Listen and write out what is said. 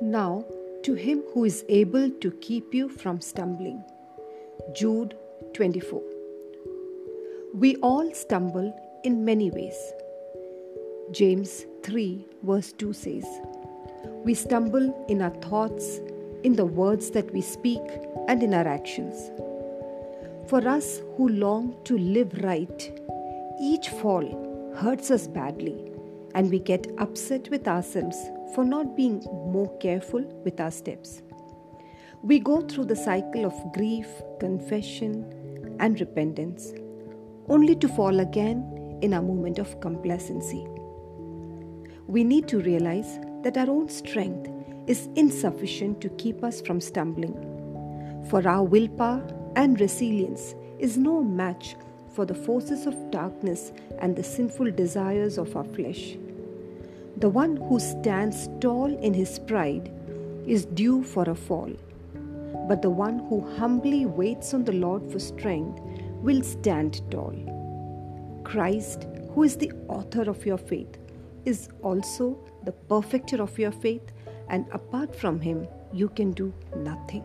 Now, to him who is able to keep you from stumbling. Jude 24. We all stumble in many ways. James 3, verse 2 says, We stumble in our thoughts, in the words that we speak, and in our actions. For us who long to live right, each fall hurts us badly, and we get upset with ourselves for not being more careful with our steps. We go through the cycle of grief, confession, and repentance, only to fall again in a moment of complacency. We need to realize that our own strength is insufficient to keep us from stumbling. For our willpower and resilience is no match for the forces of darkness and the sinful desires of our flesh. The one who stands tall in his pride is due for a fall, but the one who humbly waits on the Lord for strength will stand tall. Christ, who is the author of your faith, is also the perfecter of your faith, and apart from him, you can do nothing.